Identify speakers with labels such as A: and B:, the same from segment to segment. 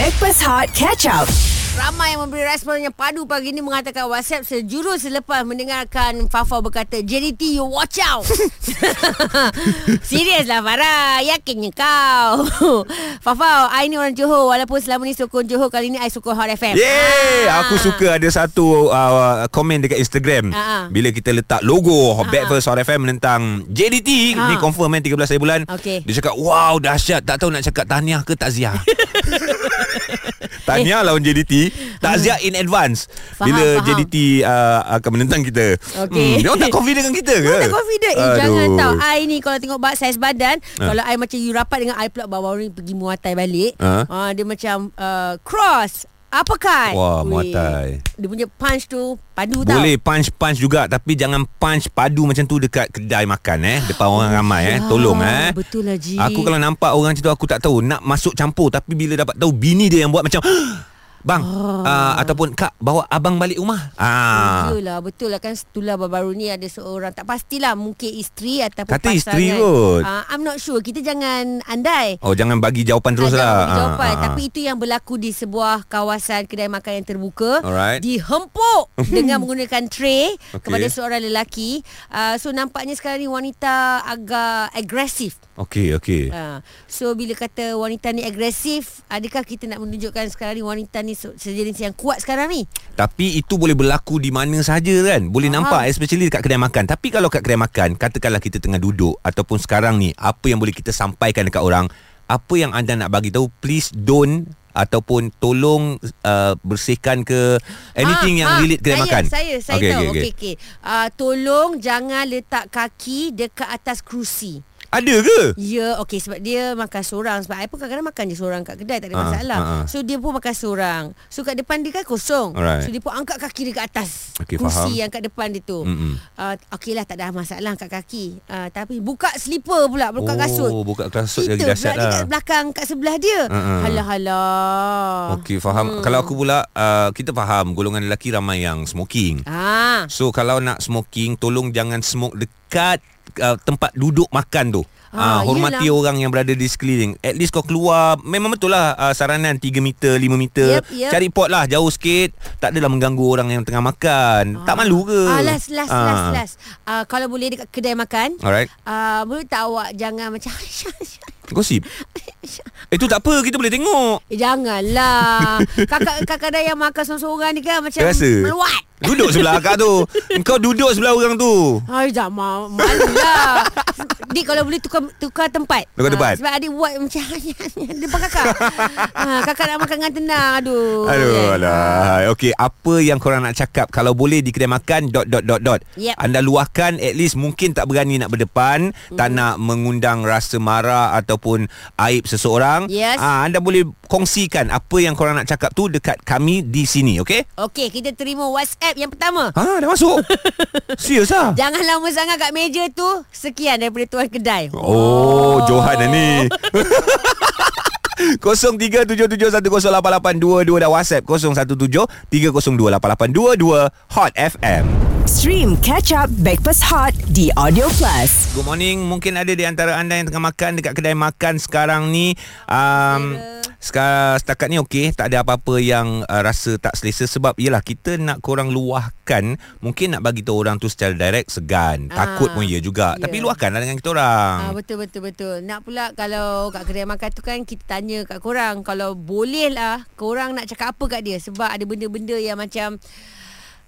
A: Backpass Hot Catch Up.
B: Ramai yang memberi respon yang padu pagi ini mengatakan WhatsApp sejurus selepas mendengarkan Fafa berkata JDT you watch out. Serius lah Farah. Yakinnya kau. Fafa, I ni orang Johor walaupun selama ni sokong Johor kali ni I sokong Hot FM.
C: Yeay,
B: Ah.
C: aku suka ada satu uh, komen dekat Instagram.
B: Ah, ah.
C: Bila kita letak logo
B: Ah,
C: Backverse Hot FM menentang JDT,
B: Ah.
C: ni confirm kan 13 hari bulan.
B: Okey.
C: Dia cakap, "Wow, dahsyat. Tak tahu nak cakap tahniah ke takziah." tahniah lawan JDT, takziah in advance.
B: Eh. Faham,
C: bila
B: faham.
C: JDT uh, akan menentang kita.
B: Okey.
C: dia orang tak confident dengan kita ke?
B: Tak confident Eh
C: Aduh.
B: jangan tau I ni kalau tengok bak saiz badan
C: Ha.
B: Kalau I macam you rapat dengan I pula Baru-baru ni pergi muatai balik
C: Ha?
B: uh, Dia macam uh, Cross Uppercut
C: Wah,
B: Weh.
C: muatai.
B: Dia punya punch tu Padu tau.
C: Boleh punch-punch juga Tapi jangan punch padu macam tu Dekat kedai makan eh. Depan orang ramai eh.
B: Ya,
C: Tolong eh.
B: Betul lah Ji.
C: Aku kalau nampak orang macam tu Aku tak tahu Nak masuk campur Tapi bila dapat tahu Bini dia yang buat macam Bang oh. uh, Ataupun Kak bawa abang balik rumah ah.
B: Yelah betul lah kan Itulah baru-baru ni ada seorang Tak pastilah Mungkin isteri Ataupun
C: Kata
B: pasangan
C: isteri kot.
B: uh, I'm not sure Kita jangan andai
C: Oh jangan bagi jawapan terus
B: Ah, jangan
C: lah
B: bagi jawapan
C: Ah, ah.
B: Tapi itu yang berlaku Di sebuah kawasan Kedai makan yang terbuka
C: Alright.
B: Dihempuk Dengan menggunakan tray
C: Okey.
B: Kepada seorang lelaki uh, So nampaknya sekarang ni Wanita agak agresif
C: Okey okey
B: Ha. So bila kata wanita ni agresif Adakah kita nak menunjukkan sekarang ni Wanita ni se- sejenis yang kuat sekarang ni?
C: Tapi itu boleh berlaku di mana saja kan? Boleh
B: Faham.
C: nampak Especially dekat kedai makan. Tapi kalau kat kedai makan Katakanlah kita tengah duduk Ataupun sekarang ni Apa yang boleh kita sampaikan dekat orang? Apa yang anda nak bagi tahu? Please don't Ataupun tolong uh, Bersihkan ke Anything
B: Ah,
C: yang
B: ah,
C: relate kedai
B: saya,
C: makan.
B: Saya saya
C: Okey,
B: tahu.
C: okey,
B: Okey.
C: Okey.
B: okey. Uh, Tolong jangan letak kaki Dekat atas kerusi
C: Ada ke?
B: Ya, okey sebab dia makan seorang sebab I pun kadang-kadang makan je seorang kat kedai tak ada
C: Ah,
B: masalah.
C: ah, ah.
B: So dia pun makan seorang. So kat depan dia kan kosong.
C: Alright.
B: So dia pun angkat kaki dia kat atas.
C: Okey,
B: kursi
C: faham.
B: yang kat depan dia tu.
C: Mm-mm.
B: Uh, okey lah tak ada masalah angkat kaki. Uh, tapi buka slipper pula, buka kasut.
C: Oh, buka kasut
B: Kita
C: lagi dahsyat lah.
B: kat belakang kat sebelah dia.
C: Ah.
B: Halah halah.
C: Okey, faham. Hmm. Kalau aku pula, uh, kita faham golongan lelaki ramai yang smoking.
B: Ah.
C: So, kalau nak smoking, tolong jangan smoke dekat uh, tempat duduk makan tu.
B: Ah,
C: Ah, hormati
B: yelah.
C: orang yang berada di sekeliling. At least kau keluar Memang betul lah uh, Saranan 3 meter 5 meter
B: Yep, yep.
C: Cari pot lah Jauh sikit Tak adalah mengganggu orang yang tengah makan Tak malu ke
B: Ah, last, last,
C: Ah.
B: last, last. Uh, kalau boleh dekat kedai makan.
C: Alright
B: Uh, boleh tak awak jangan macam
C: Gosip Itu tak apa Kita boleh tengok
B: Eh janganlah Kakak kakak dah yang makan seorang-seorang ni kan Macam
C: Rasa?
B: meluat
C: Duduk sebelah akak tu Kau duduk sebelah orang tu
B: Hai jangan ma- malu lah Dik kalau boleh tukar tukar tempat
C: Tukar tempat?
B: Ah, Sebab adik buat macam Depan kakak ha, Kakak nak makan dengan tenang Aduh
C: Aduh
B: Yeah.
C: alah. Okey, apa yang korang nak cakap kalau boleh di kedai makan dot dot dot dot.
B: Yep.
C: Anda luahkan at least mungkin tak berani nak berdepan, mm. tak nak mengundang rasa marah ataupun aib seseorang.
B: Yes.
C: Ah, anda boleh kongsikan apa yang korang nak cakap tu dekat kami di sini, okey?
B: Okey kita terima WhatsApp yang pertama
C: Ha, dah masuk. Serius ah?
B: Jangan lama sangat kat meja tu Sekian daripada tuan kedai
C: Oh, Johan dah ni. 0377108822 dan WhatsApp 0173028822 Hot FM.
A: Stream Catch Up Backpass Hot di Audio Plus.
C: Good morning. Mungkin ada di antara anda yang tengah makan dekat kedai makan sekarang ni. Um, sekarang setakat ni okey, tak ada apa-apa yang uh, rasa tak selesa sebab yalah kita nak korang luahkan, mungkin nak bagi tahu orang tu secara direct segan.
B: Ah,
C: Takut pun ya juga.
B: ya.
C: Tapi luahkanlah dengan kita orang.
B: Ah betul betul betul. Nak pula kalau kat kedai makan tu kan kita tanya kat korang kalau boleh lah korang nak cakap apa kat dia sebab ada benda-benda yang macam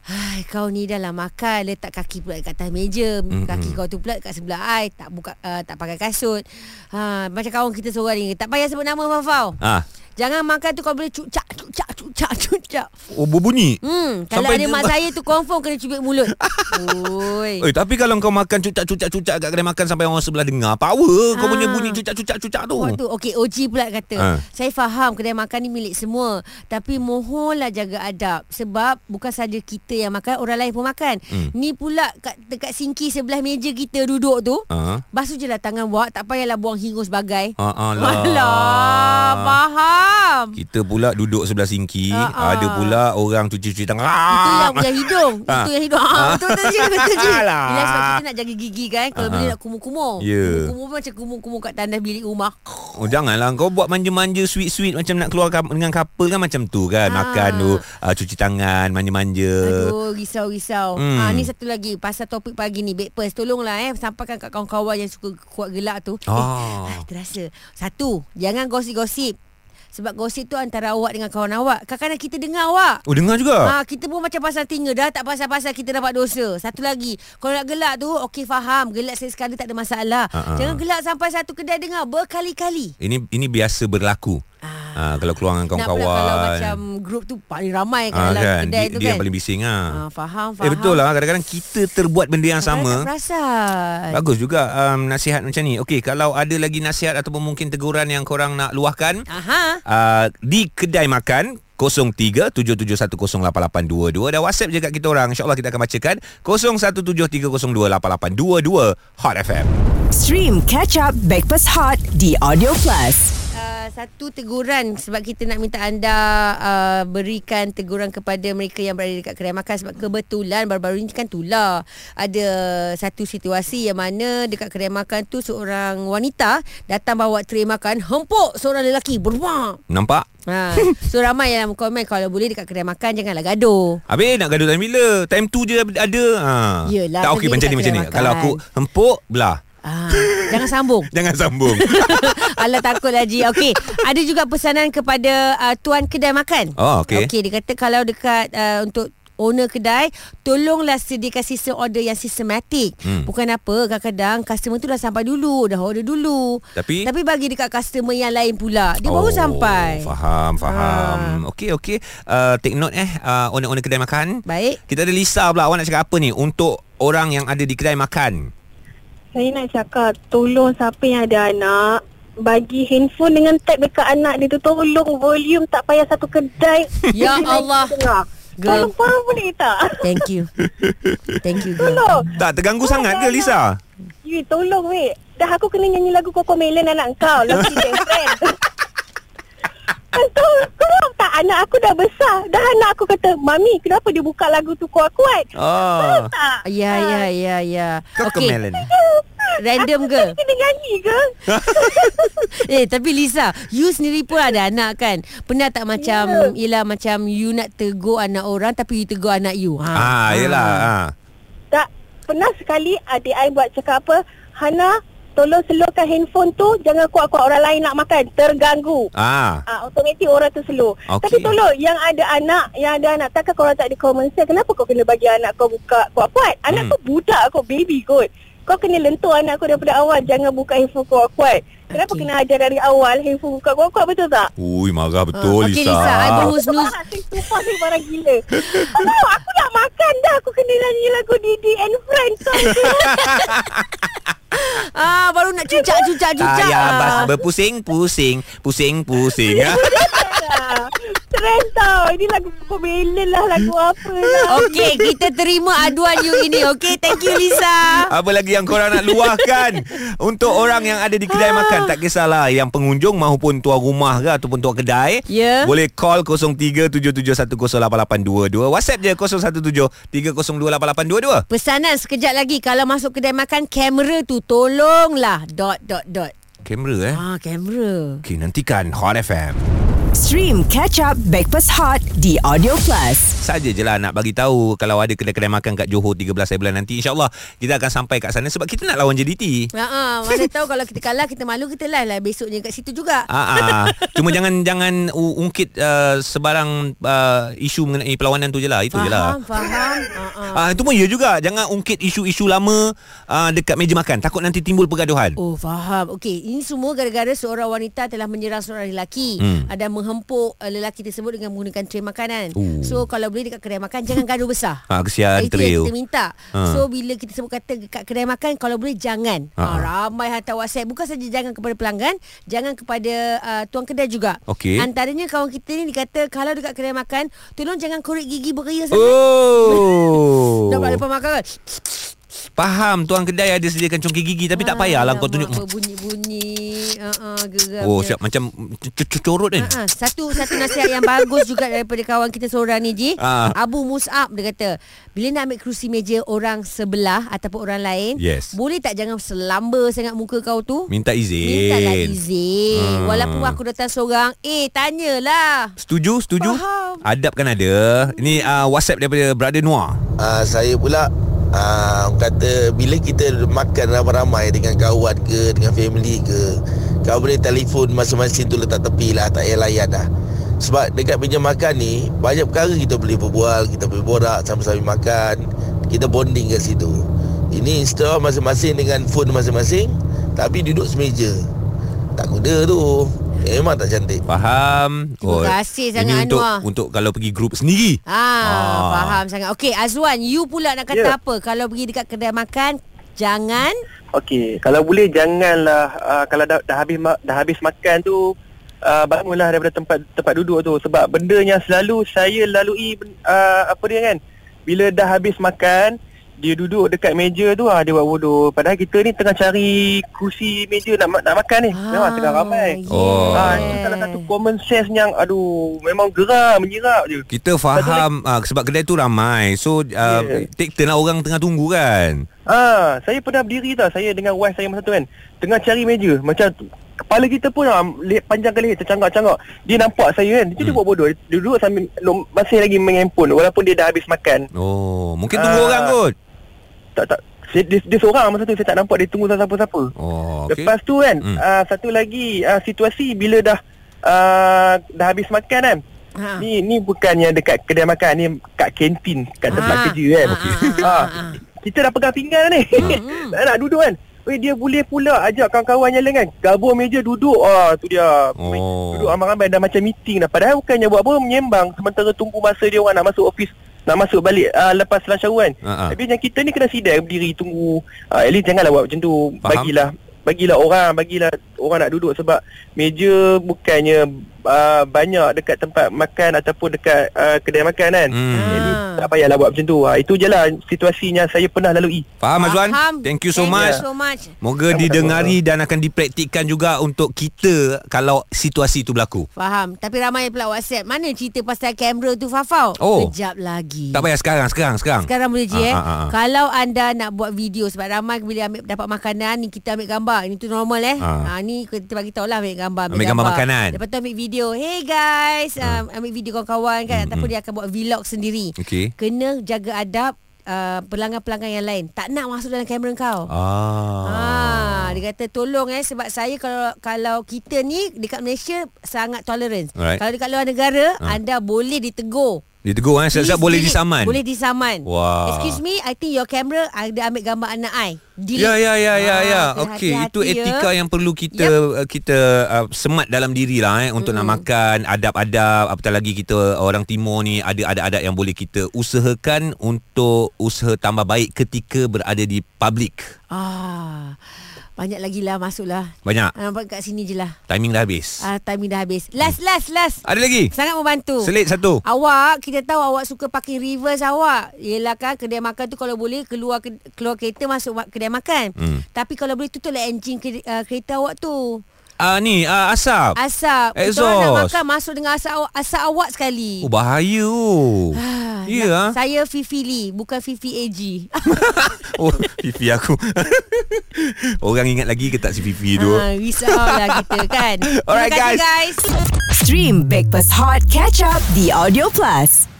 B: Hai, kau ni dah lah makan letak kaki pula kat atas meja. Mm-hmm. kaki kau tu pula kat sebelah ai tak buka uh, tak pakai kasut. Ha macam kawan kita seorang ni tak payah sebut nama Fafau.
C: Ah,
B: jangan makan tu kau boleh cucak cucak cucak cucak
C: oh berbunyi.
B: hmm kalau
C: Sampai
B: ada mak saya tu confirm kena cubit mulut oi
C: Eh tapi kalau kau makan cucak-cucak-cucak kat kedai makan sampai orang sebelah dengar, power kau
B: Ah.
C: punya bunyi cucak-cucak-cucak tu.
B: Waktu okey OG pula kata.
C: Ha.
B: Saya faham kedai makan ni milik semua, tapi mohonlah jaga adab sebab bukan saja kita yang makan, orang lain pun makan.
C: Hmm.
B: Ni pula kat dekat sinki sebelah meja kita duduk tu.
C: Ah.
B: Basuh je lah tangan buat Tak payahlah buang hingus bagai
C: Ah, alah.
B: Alah Faham faham.
C: Kita pula duduk sebelah sinki,
B: Ah, ah.
C: ada pula orang cuci-cuci tangan.
B: Itu yang yang hidung.
C: Ah.
B: Itu yang hidung. Ah, betul betul je, betul je. Bila sebab kita nak jaga gigi kan, kalau
C: Ah,
B: bila
C: ah.
B: nak kumur-kumur.
C: Ya.
B: Kumur-kumur macam kumur-kumur kat tandas bilik rumah.
C: Oh janganlah kau buat manja-manja sweet-sweet macam nak keluar dengan couple kan macam tu kan.
B: Ah.
C: Makan tu, uh, cuci tangan, manja-manja.
B: Aduh, risau-risau.
C: Hmm.
B: Ah, ni satu lagi pasal topik pagi ni, Backpers. Tolonglah eh sampaikan kat kawan-kawan yang suka kuat gelak tu.
C: Ah.
B: Eh, terasa. Satu, jangan gosip-gosip. Sebab gosip tu antara awak dengan kawan awak. Kadang-kadang kita dengar awak.
C: Oh dengar juga.
B: Ha, kita pun macam pasal tinggal dah tak pasal-pasal kita dapat dosa. Satu lagi, kalau nak gelak tu okey faham, gelak sekali tak ada masalah.
C: Ha.
B: Jangan gelak sampai satu kedai dengar berkali-kali.
C: Ini ini biasa berlaku.
B: Ah.
C: Ah, kalau keluar dengan
B: Nak pula
C: kawan-kawan.
B: kalau macam grup tu paling ramai
C: Ah,
B: dalam
C: kan?
B: kedai
C: dia,
B: tu
C: dia
B: kan.
C: yang paling bising ah.
B: Ah, faham, faham.
C: Eh betul lah kadang-kadang kita terbuat benda yang
B: Kadang-kadang
C: sama.
B: Perasan.
C: Bagus juga um, nasihat macam ni. Okey, kalau ada lagi nasihat ataupun mungkin teguran yang korang nak luahkan
B: Aha.
C: uh, di kedai makan 0377108822 dan WhatsApp je kat kita orang. InsyaAllah kita akan bacakan 0173028822 Hot FM.
A: Stream Catch Up Backpass Hot di Audio Plus.
B: Uh, satu teguran sebab kita nak minta anda uh, berikan teguran kepada mereka yang berada dekat kedai makan sebab kebetulan baru-baru ni kan tular ada satu situasi yang mana dekat kedai makan tu seorang wanita datang bawa tray makan hempuk seorang lelaki beruang
C: Nampak?
B: ha. so ramai yang komen kalau boleh dekat kedai makan janganlah gaduh
C: Habis nak gaduh time bila? Time tu je ada. Ha.
B: Yelah,
C: tak okey macam ni macam ni. Kalau aku hempuk belah.
B: Ah, jangan sambung
C: Jangan sambung.
B: Alah takut Haji Okey Ada juga pesanan kepada uh, Tuan kedai makan
C: Oh, okey.
B: Okey dia kata Kalau dekat uh, Untuk owner kedai Tolonglah sediakan sistem order yang sistematik
C: Hmm.
B: Bukan apa Kadang-kadang Customer tu dah sampai dulu Dah order dulu
C: Tapi-
B: Tapi bagi dekat customer yang lain pula Dia baru sampai
C: Oh, Faham, faham. Okey, okey. Uh, take note eh uh, owner-owner kedai makan.
B: Baik
C: Kita ada Lisa pula. Awak nak cakap apa ni untuk orang yang ada di kedai makan?
D: Saya nak cakap tolong siapa yang ada anak bagi handphone dengan tab dekat anak dia tu tolong volume tak payah satu kedai.
B: Ya Allah. Girl.
D: Tolong faham boleh tak?
B: Thank you Thank you girl
D: Tolong.
C: Tak terganggu
D: Oh,
C: sangat ke
D: dah,
C: Lisa?
D: You tolong weh. Dah aku kena nyanyi lagu Coco Melon anak kau. Lucky Day Friend. Kau, kau faham tak anak aku dah besar Dah anak aku kata Mami kenapa dia buka lagu tu kuat-kuat
C: Oh.
D: Tak
B: Ya ya ya ya
C: Okey. Melon.
B: Random
D: Aku
B: ke?
D: kena nyanyi ke
B: Eh tapi Lisa You sendiri pun ada anak kan Pernah tak macam yeah. Yelah macam You nak tegur anak orang Tapi you tegur anak you ha.
C: Ah, yelah. Ah.
D: Tak Pernah sekali adik I buat cakap apa Hana Tolong slowkan handphone tu Jangan kuat-kuat orang lain nak makan Terganggu
C: Ah.
D: Ah, automatik orang tu slow.
C: Okey.
D: Tapi tolong yang ada anak, yang ada anak takkan korang tak ada common sense. Kenapa kau kena bagi anak kau buka kuat-kuat? Anak
C: Hmm.
D: kau budak kau baby kot. Kau kena lentur anak kau daripada awal jangan buka handphone kuat-kuat. Kenapa
B: Okey.
D: kena ajar dari awal handphone buka kuat-kuat betul tak?
C: Ui, marah betul
B: Ah, okey,
C: Lisa.
B: Lisa, I
D: Aku
B: berhusnuz
D: marah, sumpah gila. Aduh, aku nak makan dah. Aku kena nyanyi lagu Didi and Friends.
B: Ah baru nak cucak-cucak-cucak
C: Saya
B: ah.
C: bas berpusing, pusing, pusing, pusing.
D: Trend tau. Ini lagu Melon lah. Lagu apa lah.
B: Okey kita terima aduan you ini Okey? Thank you Lisa.
C: Apa lagi yang korang nak luahkan? Untuk orang yang ada di kedai
B: Ah.
C: makan Tak kisahlah. Yang pengunjung Mahupun tuan rumah ke Ataupun tuan kedai
B: Ya.
C: Boleh call 0377108822 WhatsApp je 0173028822
B: Pesanan sekejap lagi. Kalau masuk kedai makan Kamera tu tolonglah. Dot dot dot.
C: Kamera eh?
B: Ah kamera.
C: Okay nantikan Hot FM
A: Stream Catch Up Backpass Hot di Audio Plus.
C: Saja je lah nak bagi tahu Kalau ada kedai-kedai makan kat Johor 13 bulan nanti InsyaAllah kita akan sampai kat sana Sebab kita nak lawan JDT
B: Ha ah, mana tahu kalau kita kalah kita malu kita live lah besoknya kat situ juga.
C: Ah, ah. Cuma jangan jangan ungkit uh, sebarang uh, isu mengenai perlawanan tu je lah. Itu je lah.
B: Faham, faham. Ha ah.
C: Ah itu pun ya juga. Jangan ungkit isu-isu lama uh, dekat meja makan. Takut nanti timbul pergaduhan.
B: Oh faham Okey Ini semua gara-gara Seorang wanita Telah menyerang seorang lelaki
C: Hmm.
B: Dan menghempuk uh, Lelaki tersebut Dengan menggunakan tray makanan
C: Oh.
B: So kalau boleh Dekat kedai makan Jangan gaduh besar
C: Ah kesian
B: Itu
C: tray
B: yang
C: tu.
B: kita minta
C: Ha.
B: So bila kita sebut kata Dekat kedai makan Kalau boleh jangan
C: Ha.
B: ha. Ramai hantar whatsapp Bukan saja jangan kepada pelanggan Jangan kepada uh, Tuan kedai juga
C: Okey.
B: Antaranya kawan kita ni Dikata Kalau dekat kedai makan Tolong jangan korek gigi beria sangat
C: Oh.
B: Dah lepas makan kan
C: Faham tuan kedai ada sediakan congkak gigi tapi tak payahlah kau tunjuk.
B: Alamak, Uh, uh, geram
C: Oh,
B: dia.
C: siap macam corot kan.
B: Ha, satu satu nasihat yang bagus juga daripada kawan kita seorang ni Ji.
C: Ah.
B: Abu Mus'ab dia kata, bila nak ambil kerusi meja orang sebelah ataupun orang lain,
C: Yes.
B: boleh tak jangan selamba sangat muka kau tu?
C: Minta izin.
B: Mintalah izin.
C: Hmm.
B: Walaupun aku datang seorang, eh tanyalah.
C: Setuju, setuju.
B: Faham.
C: Adab kan ada. Ini uh, WhatsApp daripada Brother Noah.
E: uh, saya pula uh, kata bila kita makan ramai-ramai dengan kawan ke dengan family ke kau boleh telefon masing-masing tu letak tepi lah tak payah layan dah sebab dekat meja makan ni banyak perkara kita boleh berbual kita boleh borak sama-sama makan kita bonding kat situ. Ini instead of masing-masing dengan phone masing-masing tapi duduk semeja. Tak guna tu memang tak cantik
C: Faham?
B: Terima kasih sangat,
C: Ini untuk
B: Anwar.
C: untuk kalau pergi grup sendiri.
B: Ah,
C: Ah.
B: faham sangat. Okey, Azwan, you pula nak kata
F: Ya.
B: apa? Kalau pergi dekat kedai makan, jangan
F: Okey, kalau boleh janganlah uh, kalau dah, dah habis ma- dah habis makan tu uh, bangunlah daripada tempat tempat duduk tu sebab benda yang selalu saya lalui uh, apa dia kan bila dah habis makan dia duduk dekat meja tu ah dia buat bodoh padahal kita ni tengah cari kursi meja nak ma- nak makan ni memang tengah ramai
C: Oh.
F: ah itu salah satu common sense yang aduh memang geram menyerap je
C: Kita faham uh, sebab kedai tu ramai. So uh,
F: Yeah.
C: take turn lah orang tengah tunggu kan.
F: Ah, saya pernah berdiri tau saya dengan wife saya masa tu kan. Tengah cari meja macam tu- kepala kita pun ah, le- panjang kali tercangak-cangak. Dia nampak saya kan. Dia
C: Hmm.
F: buat bodoh. Dia duduk sambil masih lagi main handphone walaupun dia dah habis makan.
C: Oh, mungkin tunggu
F: Ah.
C: orang kot.
F: Tak tak dia, dia, dia seorang masa tu saya tak nampak dia tunggu siapa-siapa.
C: Oh,
F: Okay. Lepas tu kan
C: Hmm.
F: uh, satu lagi uh, situasi bila dah uh, dah habis makan kan.
B: Ha.
F: Ni ni bukannya dekat kedai makan ni kat kantin kat tempat
B: Ah.
F: kerja kan.
B: Ah, ah, Ah,
F: ah. Kita dah pegang pinggan ni.
B: Hmm.
F: tak nak duduk kan. Weh dia boleh pula ajak kawan-kawan yang lain kan. Gabung meja duduk. Ah tu dia.
C: Oh.
F: Duduk ramai-ramai dah macam meeting dah. Padahal bukannya buat apa menyembang sementara tunggu masa dia orang nak masuk office nak masuk balik uh, lepas lunch hour kan.
C: Ah.
F: Tapi yang kita ni kena sidai berdiri tunggu. Uh, at least janganlah buat macam tu.
C: Faham.
F: Bagilah bagilah orang, bagilah orang nak duduk sebab meja bukannya uh, banyak dekat tempat makan ataupun dekat uh, kedai makan kan.
C: Hmm.
F: Least
B: Ah.
F: tak payahlah buat macam tu. Uh, itu je lah situasinya saya pernah lalui.
C: Faham Azwan?
B: Faham.
C: Thank you so
B: Thank
C: much.
B: you so much.
C: Moga
F: Sama-sama.
C: didengari dan akan dipraktikkan juga untuk kita kalau situasi itu berlaku.
B: Faham. Tapi ramai pula WhatsApp. Mana cerita pasal kamera tu Fafau?
C: Oh.
B: Kejap lagi.
C: Tak payah sekarang, sekarang, sekarang.
B: Sekarang boleh je
C: Ah,
B: eh.
C: ah, ah.
B: Kalau anda nak buat video sebab ramai bila ambil dapat makanan ni kita ambil gambar. Ini tu normal eh.
C: Ah.
B: Ha ni kita bagi tahu lah ambil gambar,
C: Ambil gambar makanan.
B: Lepas tu ambil video. Hey guys, um, ambil video kawan-kawan kan
C: Hmm,
B: ataupun
C: hmm.
B: dia akan buat vlog sendiri.
C: Okey.
B: Kena jaga adab uh, pelanggan-pelanggan yang lain. Tak nak masuk dalam kamera kau.
C: Ah.
B: Ah, dia kata tolong eh sebab saya kalau kalau kita ni dekat Malaysia sangat tolerance.
C: Alright.
B: Kalau dekat luar negara
C: Ah.
B: anda boleh ditegur.
C: Ditegur eh, siap-siap
B: Please
C: boleh disaman.
B: Boleh disaman.
C: Wah.
B: Excuse me, I think your camera ada ambil gambar anak I. Delete.
C: Ya ya ya ya
B: Ah,
C: ya.
B: so
C: Okey, itu etika
B: ya.
C: yang perlu kita yep. kita uh, semat dalam diri lah eh untuk nak makan, adab-adab, apatah lagi kita orang timur ni ada adab-adab yang boleh kita usahakan untuk usaha tambah baik ketika berada di public.
B: Ah. Banyak lagi lah masuklah.
C: Banyak.
B: Ah, Nampak kat sini je lah.
C: Timing dah habis.
B: Ah, timing dah habis. Last, last, last.
C: Ada lagi?
B: Sangat membantu.
C: Selit satu.
B: Awak, kita tahu awak suka parking reverse awak. Yelah kan, kedai makan tu kalau boleh keluar ke, keluar kereta masuk ma- kedai makan.
C: Hmm.
B: Tapi kalau boleh tutuplah enjin ke, uh, kereta awak tu.
C: Ah ni ah, asap.
B: Asap.
C: Exhaust.
B: nak makan masuk dengan asap, awak- asap awak sekali.
C: Oh bahaya oh.
B: Ah,
C: Ya
B: nak-
C: ah.
B: Saya Fifi Lee, bukan Fifi AG.
C: Oh Fifi aku. Orang ingat lagi ke tak si Fifi tu?
B: ha, risaulah kita kan.
C: Alright,
B: kasih guys.
A: Stream Breakfast Hot Catch Up The Audio Plus.